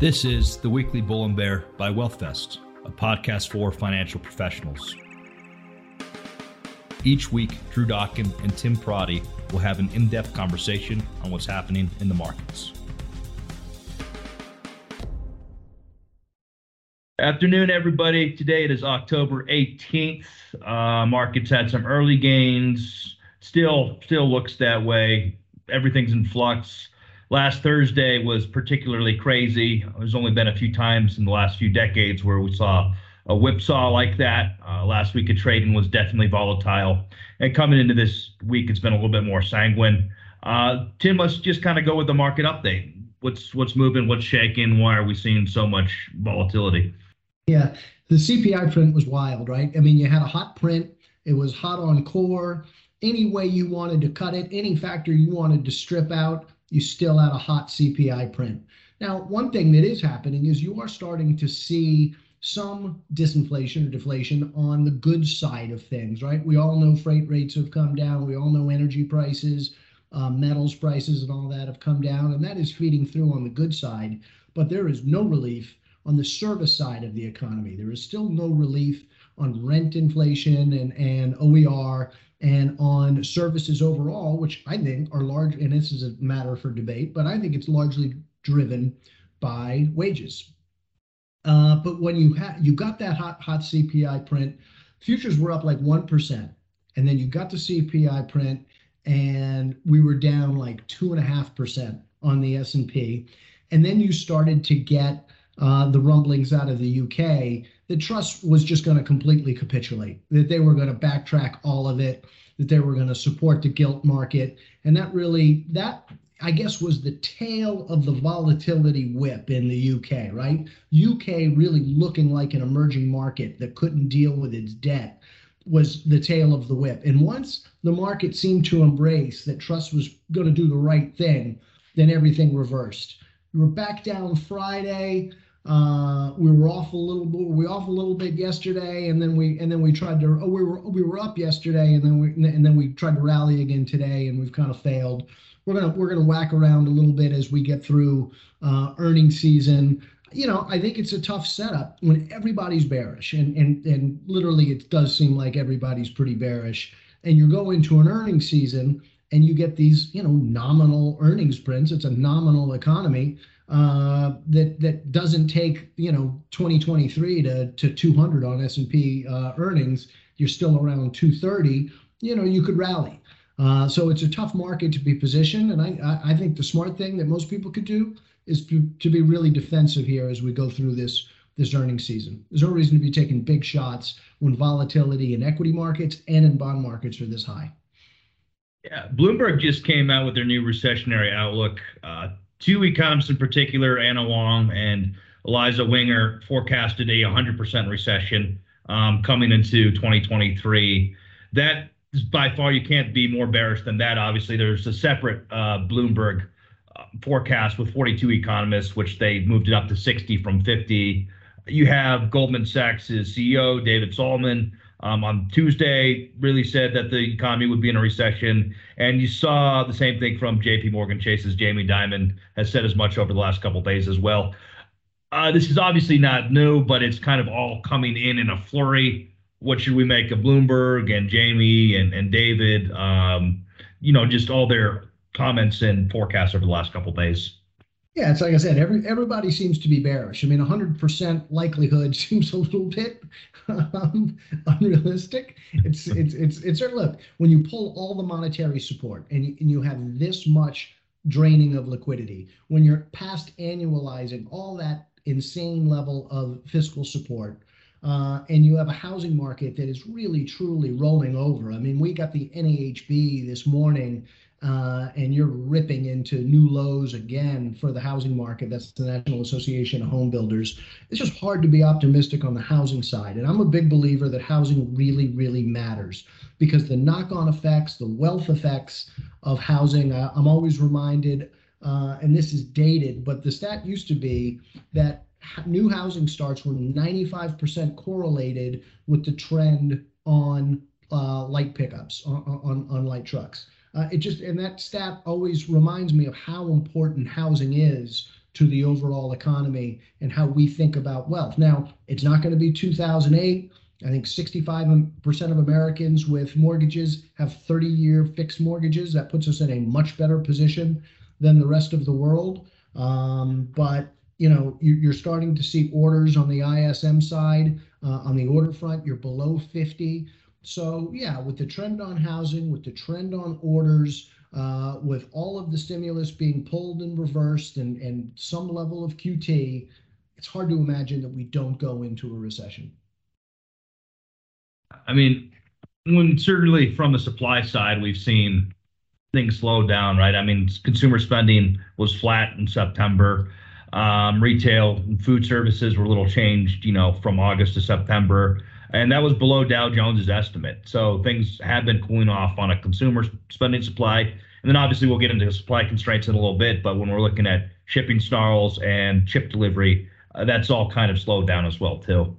This is the weekly Bull and Bear by WealthVest, a podcast for financial professionals. Each week, Drew Dockin and Tim Prati will have an in depth conversation on what's happening in the markets. Afternoon, everybody. Today it is October 18th. Uh, markets had some early gains. Still, still looks that way. Everything's in flux. Last Thursday was particularly crazy. There's only been a few times in the last few decades where we saw a whipsaw like that. Uh, last week of trading was definitely volatile. And coming into this week, it's been a little bit more sanguine. Uh, Tim, let's just kind of go with the market update. What's what's moving? What's shaking? Why are we seeing so much volatility? Yeah, the CPI print was wild, right? I mean, you had a hot print. It was hot on core. Any way you wanted to cut it, any factor you wanted to strip out, you still had a hot CPI print. Now, one thing that is happening is you are starting to see some disinflation or deflation on the goods side of things, right? We all know freight rates have come down. We all know energy prices, uh, metals prices, and all that have come down, and that is feeding through on the good side. But there is no relief on the service side of the economy. There is still no relief on rent inflation and, and OER and on services overall, which I think are large, and this is a matter for debate, but I think it's largely driven by wages. Uh, but when you you got that hot hot CPI print, futures were up like one percent, and then you got the CPI print, and we were down like two and a half percent on the S and P, and then you started to get uh, the rumblings out of the UK that Truss was just going to completely capitulate, that they were going to backtrack all of it, that they were going to support the gilt market. And that really, that I guess was the tail of the volatility whip in the UK, right? UK really looking like an emerging market that couldn't deal with its debt was the tail of the whip. And once the market seemed to embrace that Truss was going to do the right thing, then everything reversed. We were back down Friday. Uh, we were off a little bit. We off a little bit yesterday, and then we and then we tried to. Oh, we were we were up yesterday, and then we and then we tried to rally again today, and we've kind of failed. We're gonna we're gonna whack around a little bit as we get through uh, earnings season. You know, I think it's a tough setup when everybody's bearish, and and and literally it does seem like everybody's pretty bearish. And you go into an earnings season, and you get these you know nominal earnings prints. It's a nominal economy uh, that that doesn't take you know 2023 to to 200 on S&P uh, earnings, you're still around 230. You know you could rally. Uh, so it's a tough market to be positioned, and I I think the smart thing that most people could do is to, to be really defensive here as we go through this this earnings season. There's no reason to be taking big shots when volatility in equity markets and in bond markets are this high. Yeah, Bloomberg just came out with their new recessionary outlook. Uh, two economists in particular, Anna Wong and Eliza Winger, forecasted a 100% recession um, coming into 2023. That is by far, you can't be more bearish than that. Obviously, there's a separate uh, Bloomberg uh, forecast with 42 economists, which they moved it up to 60 from 50. You have Goldman Sachs' CEO, David Solomon, um, on Tuesday really said that the economy would be in a recession. And you saw the same thing from JP Morgan Chase's Jamie Dimon has said as much over the last couple days as well. Uh, this is obviously not new, but it's kind of all coming in in a flurry. What should we make of Bloomberg and Jamie and, and David? Um, you know, just all their comments and forecasts over the last couple days. Yeah, it's like I said, every everybody seems to be bearish. I mean, 100% likelihood seems a little bit um, unrealistic. It's it's it's it's look when you pull all the monetary support and you, and you have this much draining of liquidity, when you're past annualizing all that insane level of fiscal support, uh, and you have a housing market that is really truly rolling over. I mean, we got the NAHB this morning uh, and you're ripping into new lows again for the housing market. That's the National Association of Home Builders. It's just hard to be optimistic on the housing side. And I'm a big believer that housing really, really matters because the knock on effects, the wealth effects of housing, uh, I'm always reminded, uh, and this is dated, but the stat used to be that new housing starts were 95% correlated with the trend on uh, light pickups, on, on, on light trucks. Uh, it just and that stat always reminds me of how important housing is to the overall economy and how we think about wealth. Now, it's not going to be 2008. I think 65% of Americans with mortgages have 30 year fixed mortgages. That puts us in a much better position than the rest of the world. Um, but you know, you're starting to see orders on the ISM side. Uh, on the order front, you're below 50. So yeah, with the trend on housing, with the trend on orders, uh, with all of the stimulus being pulled and reversed and, and some level of QT, it's hard to imagine that we don't go into a recession. I mean, when certainly from the supply side, we've seen things slow down, right? I mean, consumer spending was flat in September. Um, retail and food services were a little changed, you know, from August to September, and that was below Dow Jones's estimate. So things have been cooling off on a consumer spending supply, and then obviously we'll get into supply constraints in a little bit. But when we're looking at shipping snarls and chip delivery, uh, that's all kind of slowed down as well too.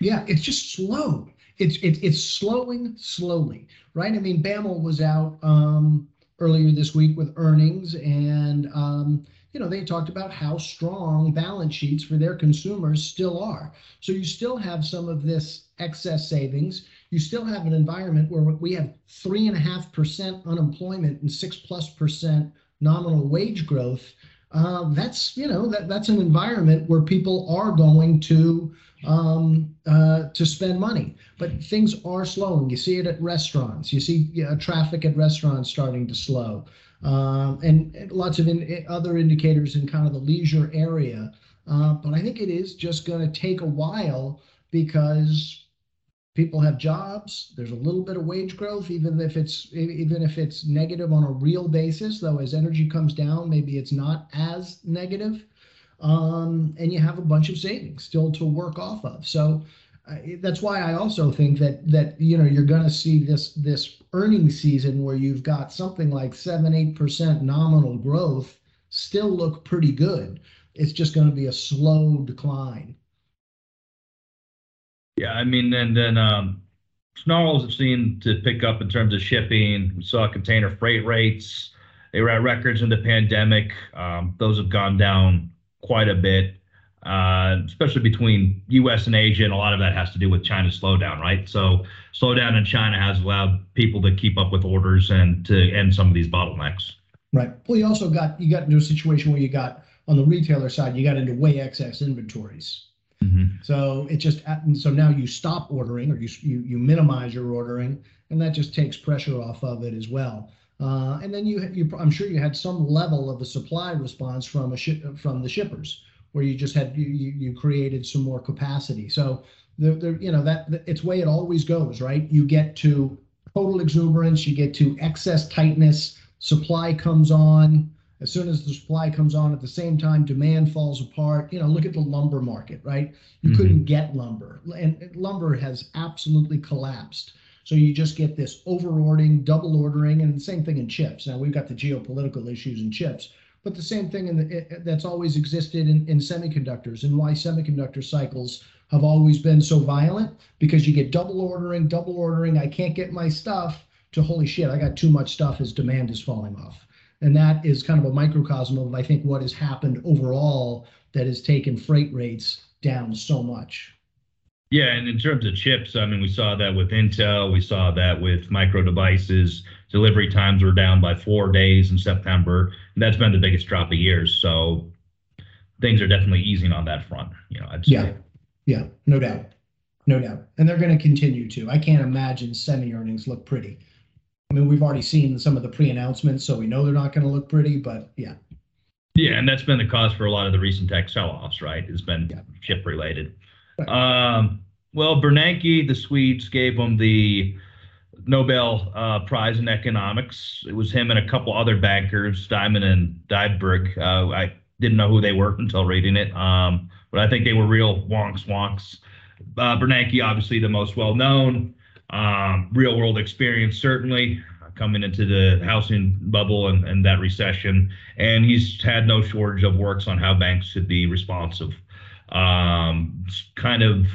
Yeah, it's just slow it's it's it's slowing slowly, right? I mean, BAML was out um, earlier this week with earnings, and um, you know they talked about how strong balance sheets for their consumers still are. So you still have some of this excess savings. You still have an environment where we have three and a half percent unemployment and six plus percent nominal wage growth. Uh, that's you know that that's an environment where people are going to um, uh, to spend money. But things are slowing. You see it at restaurants. You see uh, traffic at restaurants starting to slow, um, and, and, lots of in, other indicators in kind of the leisure area. Uh, but I think it is just going to take a while because people have jobs. There's a little bit of wage growth, even if it's even if it's negative on a real basis. Though as energy comes down, maybe it's not as negative um, and you have a bunch of savings still to work off of. So uh, that's why I also think that that you know you're going to see this this earnings season where you've got something like seven eight percent nominal growth still look pretty good. It's just going to be a slow decline. Yeah, I mean, and then um, snarls have seemed to pick up in terms of shipping. We saw container freight rates; they were at records in the pandemic. Um, those have gone down quite a bit, uh, especially between U.S. and Asia, and a lot of that has to do with China's slowdown, right? So slowdown in China has allowed people to keep up with orders and to end some of these bottlenecks. Right. Well, you also got you got into a situation where you got on the retailer side, you got into way excess inventories. Mm-hmm. So it just so now you stop ordering or you, you you minimize your ordering, and that just takes pressure off of it as well. Uh, and then you, you, I'm sure you had some level of a supply response from a shi- from the shippers, where you just had you, you created some more capacity. So the, the you know that it's way it always goes, right? You get to total exuberance, you get to excess tightness, supply comes on. As soon as the supply comes on, at the same time, demand falls apart. You know, look at the lumber market, right? You mm-hmm. couldn't get lumber, and lumber has absolutely collapsed. So you just get this overordering, double ordering, and the same thing in chips. Now we've got the geopolitical issues in chips, but the same thing in the, that's always existed in, in semiconductors and why semiconductor cycles have always been so violent because you get double ordering, double ordering. I can't get my stuff to holy shit, I got too much stuff as demand is falling off. And that is kind of a microcosm of, I think, what has happened overall that has taken freight rates down so much. Yeah, and in terms of chips, I mean, we saw that with Intel, we saw that with micro devices. Delivery times were down by four days in September. that's been the biggest drop of years. So things are definitely easing on that front. You know, I'd say. Yeah, yeah, no doubt, no doubt, and they're going to continue to. I can't imagine semi earnings look pretty. I mean, we've already seen some of the pre-announcements, so we know they're not going to look pretty. But yeah. Yeah, and that's been the cause for a lot of the recent tech sell-offs, right? It's been yeah. chip related. Um, well, Bernanke, the Swedes gave him the Nobel uh, Prize in Economics. It was him and a couple other bankers, Diamond and Dybvig. Uh, I didn't know who they were until reading it, um, but I think they were real wonks wonks. Uh, Bernanke, obviously the most well known, um, real world experience, certainly coming into the housing bubble and, and that recession. And he's had no shortage of works on how banks should be responsive um, kind of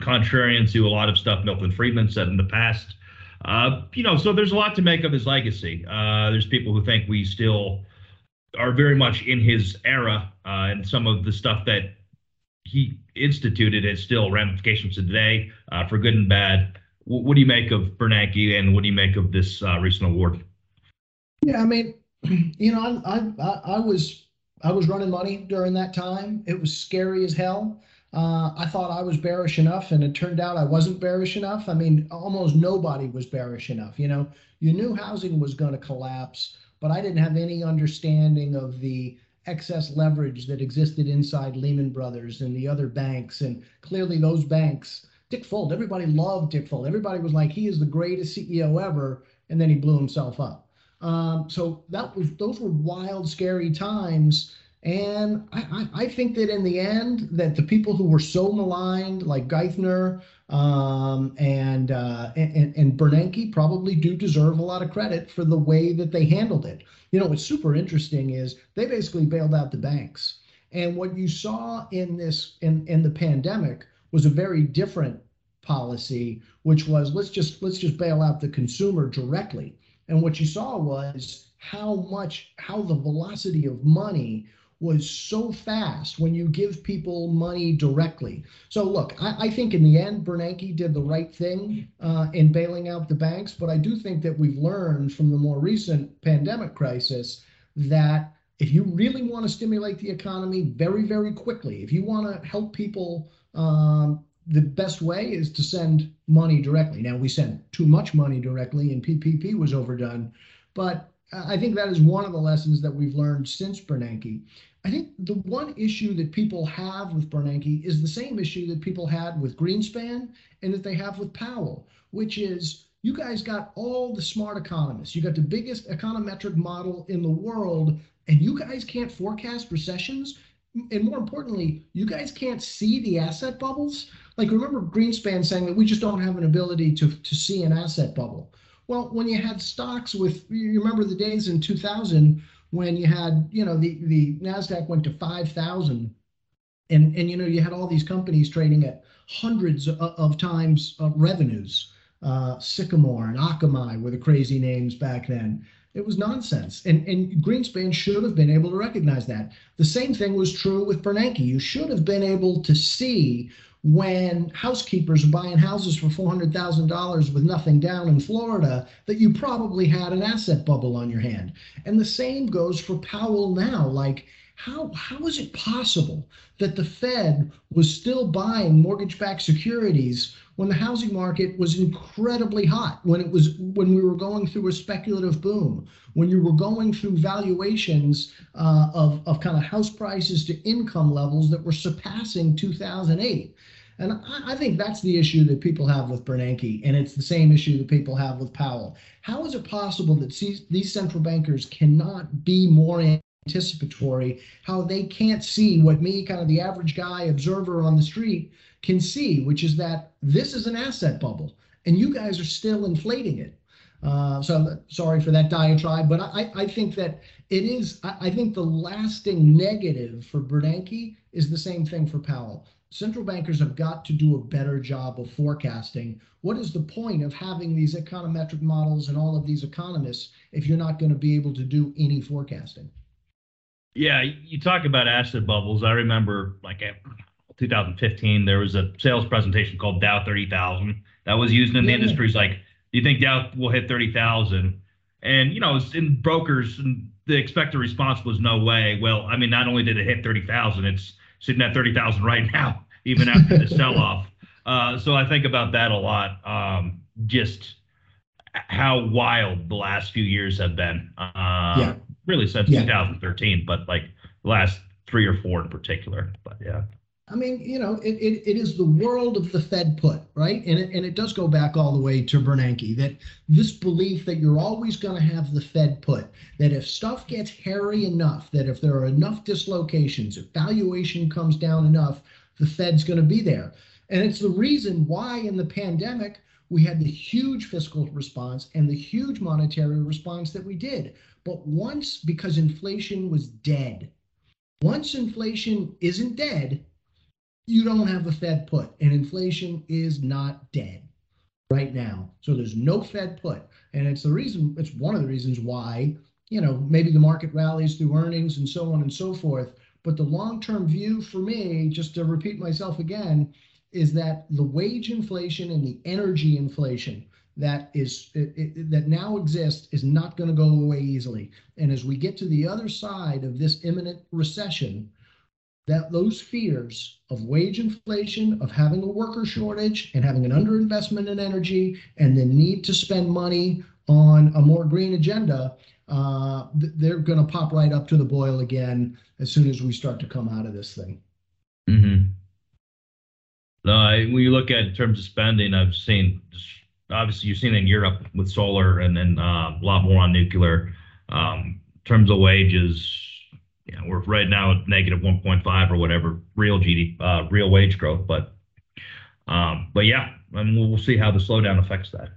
contrarian to a lot of stuff Milton Friedman said in the past. Uh, you know, so there's a lot to make of his legacy. Uh, there's people who think we still are very much in his era, uh, and some of the stuff that he instituted has still ramifications today uh, for good and bad. What do you make of Bernanke, and what do you make of this uh, recent award? Yeah, I mean, you know, I, I I was I was running money during that time. It was scary as hell. Uh, I thought I was bearish enough, and it turned out I wasn't bearish enough. I mean, almost nobody was bearish enough. You know, you knew housing was going to collapse, but I didn't have any understanding of the excess leverage that existed inside Lehman Brothers and the other banks. And clearly, those banks, Dick Fuld, everybody loved Dick Fuld. Everybody was like, he is the greatest CEO ever. And then he blew himself up. Um, so that was those were wild, scary times. And I, I, I, think that in the end, that the people who were so maligned, like Geithner um, and, uh, and and Bernanke, probably do deserve a lot of credit for the way that they handled it. You know, what's super interesting is they basically bailed out the banks, and what you saw in this in in the pandemic was a very different policy, which was let's just let's just bail out the consumer directly. And what you saw was how much how the velocity of money was so fast when you give people money directly. So look, I, I think in the end, Bernanke did the right thing uh, in bailing out the banks, but I do think that we've learned from the more recent pandemic crisis that if you really want to stimulate the economy very, very quickly, if you want to help people, um, the best way is to send money directly. Now we sent too much money directly, and PPP was overdone, but I think that is one of the lessons that we've learned since Bernanke. I think the one issue that people have with Bernanke is the same issue that people had with Greenspan and that they have with Powell, which is you guys got all the smart economists. You got the biggest econometric model in the world, and you guys can't forecast recessions. And more importantly, you guys can't see the asset bubbles. Like remember Greenspan saying that we just don't have an ability to, to see an asset bubble. Well, when you had stocks with, you remember the days in 2000 when you had, you know, the, the NASDAQ went to 5,000 and, and, you know, you had all these companies trading at hundreds of, of times revenues. Uh, Sycamore and Akamai were the crazy names back then. It was nonsense. And, and Greenspan should have been able to recognize that. The same thing was true with Bernanke. You should have been able to see when housekeepers are buying houses for $400,000 with nothing down in Florida, that you probably had an asset bubble on your hand. And the same goes for Powell now. Like, how, how is it possible that the Fed was still buying mortgage-backed securities when the housing market was incredibly hot, when it was when we were going through a speculative boom, when you were going through valuations uh, of, of kind of house prices to income levels that were surpassing 2008? And I, I, think that's the issue that people have with Bernanke, and it's the same issue that people have with Powell. How is it possible that these central bankers cannot be more anticipatory? How they can't see what me, kind of the average guy observer on the street, can see, which is that this is an asset bubble, and you guys are still inflating it. Uh, so sorry for that diatribe, but I, I think that it is. I, I think the lasting negative for Bernanke is the same thing for Powell central bankers have got to do a better job of forecasting. What is the point of having these econometric models and all of these economists if you're not going to be able to do any forecasting? Yeah, you talk about asset bubbles. I remember like 2015, there was a sales presentation called Dow 30,000 that was used in the yeah. industries like, do you think Dow will hit 30,000? And, you know, in brokers, the expected response was no way. Well, I mean, not only did it hit 30,000, it's sitting at 30,000 right now, even after the sell off. Uh, so I think about that a lot. Um, just how wild the last few years have been. Uh, yeah. Really since yeah. 2013, but like the last three or four in particular. But yeah. I mean, you know, it, it, it is the world of the Fed put, right? And it, and it does go back all the way to Bernanke that this belief that you're always going to have the Fed put, that if stuff gets hairy enough, that if there are enough dislocations, if valuation comes down enough, the Fed's going to be there. And it's the reason why in the pandemic, we had the huge fiscal response and the huge monetary response that we did. But once, because inflation was dead, once inflation isn't dead, you don't have a Fed put, and inflation is not dead right now. So there's no Fed put, and it's the reason. It's one of the reasons why you know, maybe the market rallies through earnings and so on and so forth. But the long-term view for me, just to repeat myself again, is that the wage inflation and the energy inflation that is it, it, that now exists is not going to go away easily. And as we get to the other side of this imminent recession, that those fears of wage inflation, of having a worker shortage, and having an underinvestment in energy, and the need to spend money on a more green agenda, uh, they're going to pop right up to the boil again as soon as we start to come out of this thing. Mm-hmm. No, I, when you look at in terms of spending, I've seen obviously you've seen in Europe with solar and then uh, a lot more on nuclear. Um, in terms of wages, you know, we're right now at negative 1.5 or whatever real GDP, uh, real wage growth. But um, but yeah, I mean, we'll, we'll see how the slowdown affects that.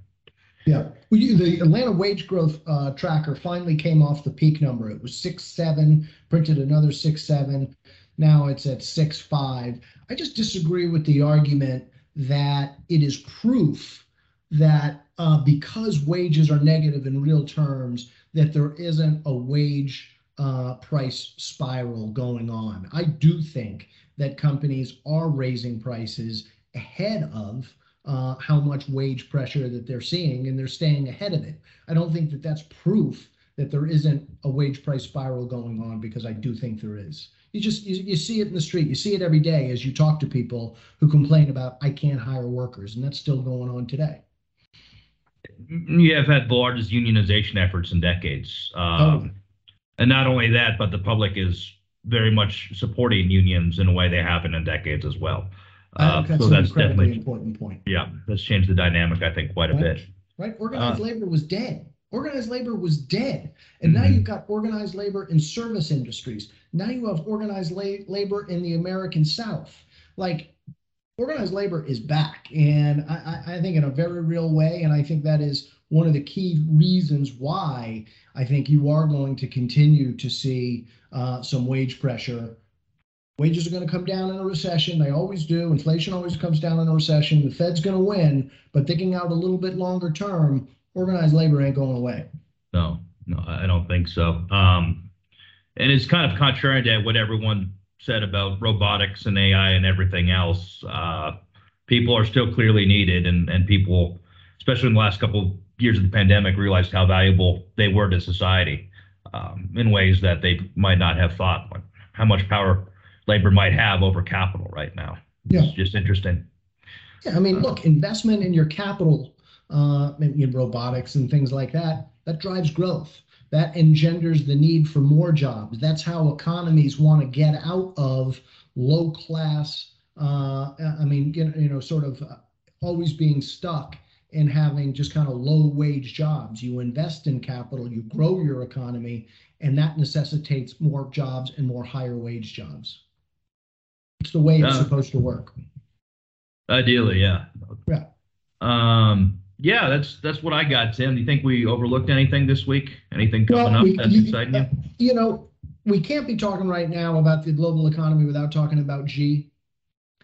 Yeah, well, you, the Atlanta wage growth uh, tracker finally came off the peak number. It was six seven, printed another six seven. Now it's at six five. I just disagree with the argument that it is proof that uh, because wages are negative in real terms, that there isn't a wage uh, price spiral going on. I do think that companies are raising prices ahead of uh, how much wage pressure that they're seeing, and they're staying ahead of it. I don't think that that's proof that there isn't a wage price spiral going on because I do think there is. You just you, you see it in the street. You see it every day as you talk to people who complain about I can't hire workers, and that's still going on today. You have had the largest unionization efforts in decades. Um, And not only that, but the public is very much supporting unions in a way they haven't in decades as well. Uh, that's so that's definitely an important point. Yeah, that's changed the dynamic, I think, quite a right. bit. Right, organized uh, labor was dead. Organized labor was dead, and mm-hmm. now you've got organized labor in service industries. Now you have organized la- labor in the American South. Like organized labor is back, and I, I think in a very real way. And I think that is one of the key reasons why I think you are going to continue to see uh, some wage pressure. Wages are going to come down in a recession. They always do. Inflation always comes down in a recession. The Fed's going to win, but thinking out a little bit longer term, organized labor ain't going away. No, no, I don't think so. Um, and it's kind of contrary to what everyone said about robotics and AI and everything else, uh, people are still clearly needed, and and people, especially in the last couple of years of the pandemic, realized how valuable they were to society um, in ways that they might not have thought. Like how much power labor might have over capital right now. Yeah. It's just interesting. Yeah, I mean, uh, look, investment in your capital uh, in robotics and things like that that drives growth that engenders the need for more jobs. That's how economies want to get out of low class. Uh, I mean, you know, you know, sort of uh, always being stuck in having just kind of low wage jobs. You invest in capital, you grow your economy, and that necessitates more jobs and more higher wage jobs. It's the way it's uh, supposed to work. Ideally, yeah. Yeah. Um, yeah, that's that's what I got, Tim. Do you think we overlooked anything this week? Anything coming well, we, up that's you, exciting you? You know, we can't be talking right now about the global economy without talking about Xi.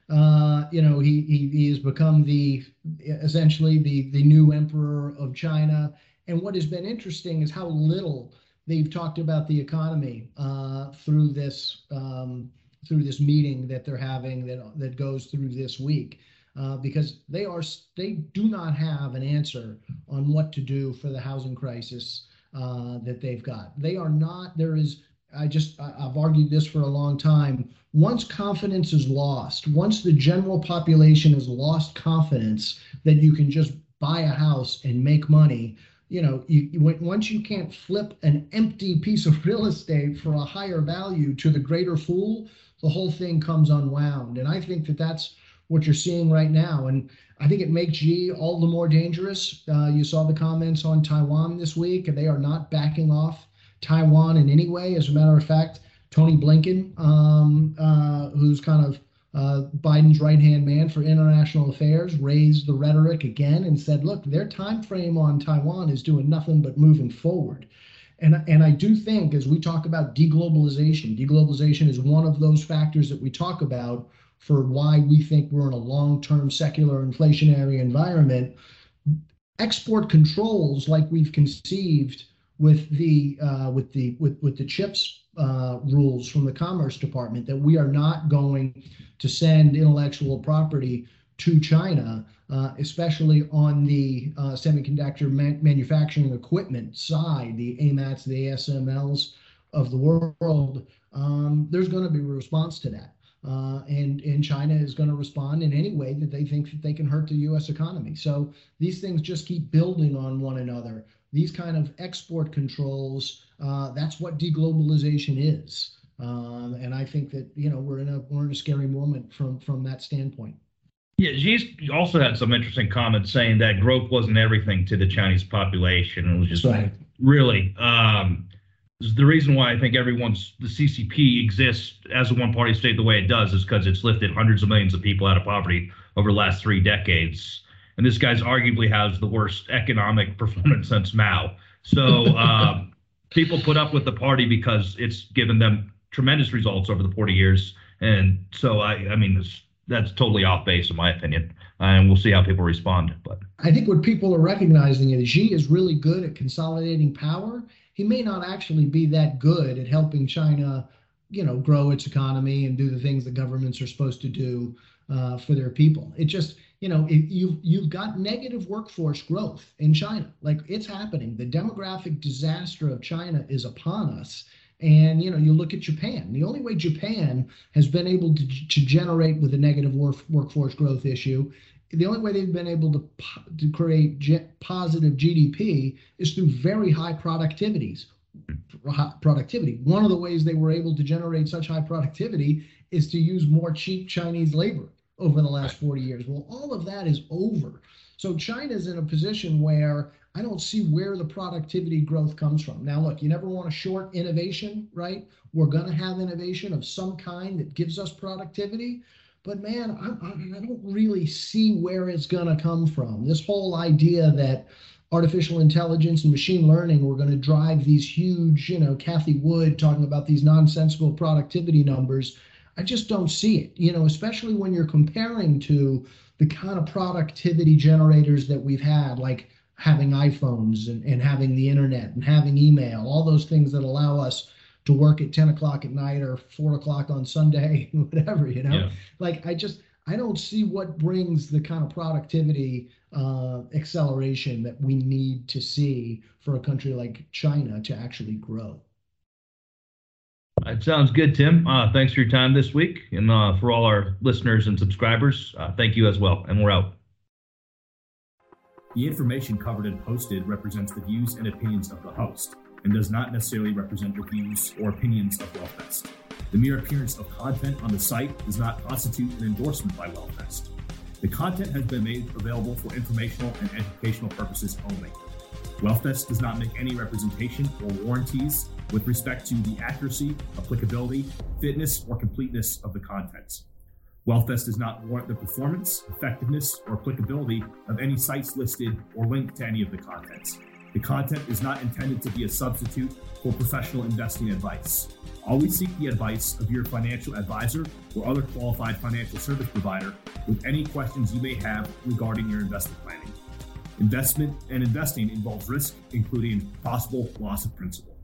Uh, you know, he, he he has become the essentially the the new emperor of China. And what has been interesting is how little they've talked about the economy uh, through this um, through this meeting that they're having that that goes through this week uh, because they are they do not have an answer on what to do for the housing crisis uh, that they've got. They are not. There is. I just I've argued this for a long time. Once confidence is lost, once the general population has lost confidence that you can just buy a house and make money, you know, you, once you can't flip an empty piece of real estate for a higher value to the greater fool, the whole thing comes unwound. And I think that that's what you're seeing right now. And I think it makes Xi all the more dangerous. Uh, you saw the comments on Taiwan this week, and they are not backing off Taiwan in any way. As a matter of fact, Tony Blinken, um, uh, who's kind of uh, Biden's right hand man for international affairs, raised the rhetoric again and said, "Look, their time frame on Taiwan is doing nothing but moving forward." And, and I do think as we talk about deglobalization, deglobalization is one of those factors that we talk about for why we think we're in a long-term secular inflationary environment. Export controls, like we've conceived, with the uh, with the with with the chips uh, rules from the Commerce Department that we are not going to send intellectual property to China, uh, especially on the uh, semiconductor man- manufacturing equipment side, the AMATs, the ASMLs of the world. Um, there's going to be a response to that. Uh, and and China is going to respond in any way that they think that they can hurt the U.S. economy. So these things just keep building on one another these kind of export controls, uh, that's what deglobalization is. Um, and I think that you know we're in a we're in a scary moment from from that standpoint. Yeah, Xi also had some interesting comments saying that growth wasn't everything to the Chinese population. It was just right. really um, the reason why I think everyone's the CCP exists as a one-party state the way it does is because it's lifted hundreds of millions of people out of poverty over the last three decades and this guy's arguably has the worst economic performance since Mao. So um, people put up with the party because it's given them tremendous results over the 40 years, and so I, I mean, that's totally off base in my opinion, and we'll see how people respond. But I think what people are recognizing is Xi is really good at consolidating power. He may not actually be that good at helping China, you know, grow its economy and do the things that governments are supposed to do uh, for their people. It just you know, you've you've got negative workforce growth in China. Like it's happening. The demographic disaster of China is upon us. And you know, you look at Japan. The only way Japan has been able to, to generate with a negative work, workforce growth issue, the only way they've been able to to create positive GDP is through very high productivities. Productivity. One of the ways they were able to generate such high productivity is to use more cheap Chinese labor over the last 40 years. Well, all of that is over. So China's in a position where I don't see where the productivity growth comes from. Now, look, you never want to short innovation, right? We're going to have innovation of some kind that gives us productivity. But man, I, I, don't really see where it's going to come from. This whole idea that artificial intelligence and machine learning were going to drive these huge, you know, Cathie Wood talking about these nonsensical productivity numbers I just don't see it, you know, especially when you're comparing to the kind of productivity generators that we've had, like having iPhones and, and having the internet and having email, all those things that allow us to work at 10 o'clock at night or four o'clock on Sunday, whatever, you know, yeah. like I just, I don't see what brings the kind of productivity uh, acceleration that we need to see for a country like China to actually grow. It sounds good, Tim. Uh, thanks for your time this week. And uh, for all our listeners and subscribers, uh, thank you as well. And we're out. The information covered and posted represents the views and opinions of the host and does not necessarily represent the views or opinions of WealthVest. The mere appearance of content on the site does not constitute an endorsement by WealthVest. The content has been made available for informational and educational purposes only. WealthVest does not make any representation or warranties with respect to the accuracy, applicability, fitness, or completeness of the contents. WealthVest does not warrant the performance, effectiveness, or applicability of any sites listed or linked to any of the contents. The content is not intended to be a substitute for professional investing advice. Always seek the advice of your financial advisor or other qualified financial service provider with any questions you may have regarding your investment planning. Investment and investing involves risk, including possible loss of principal.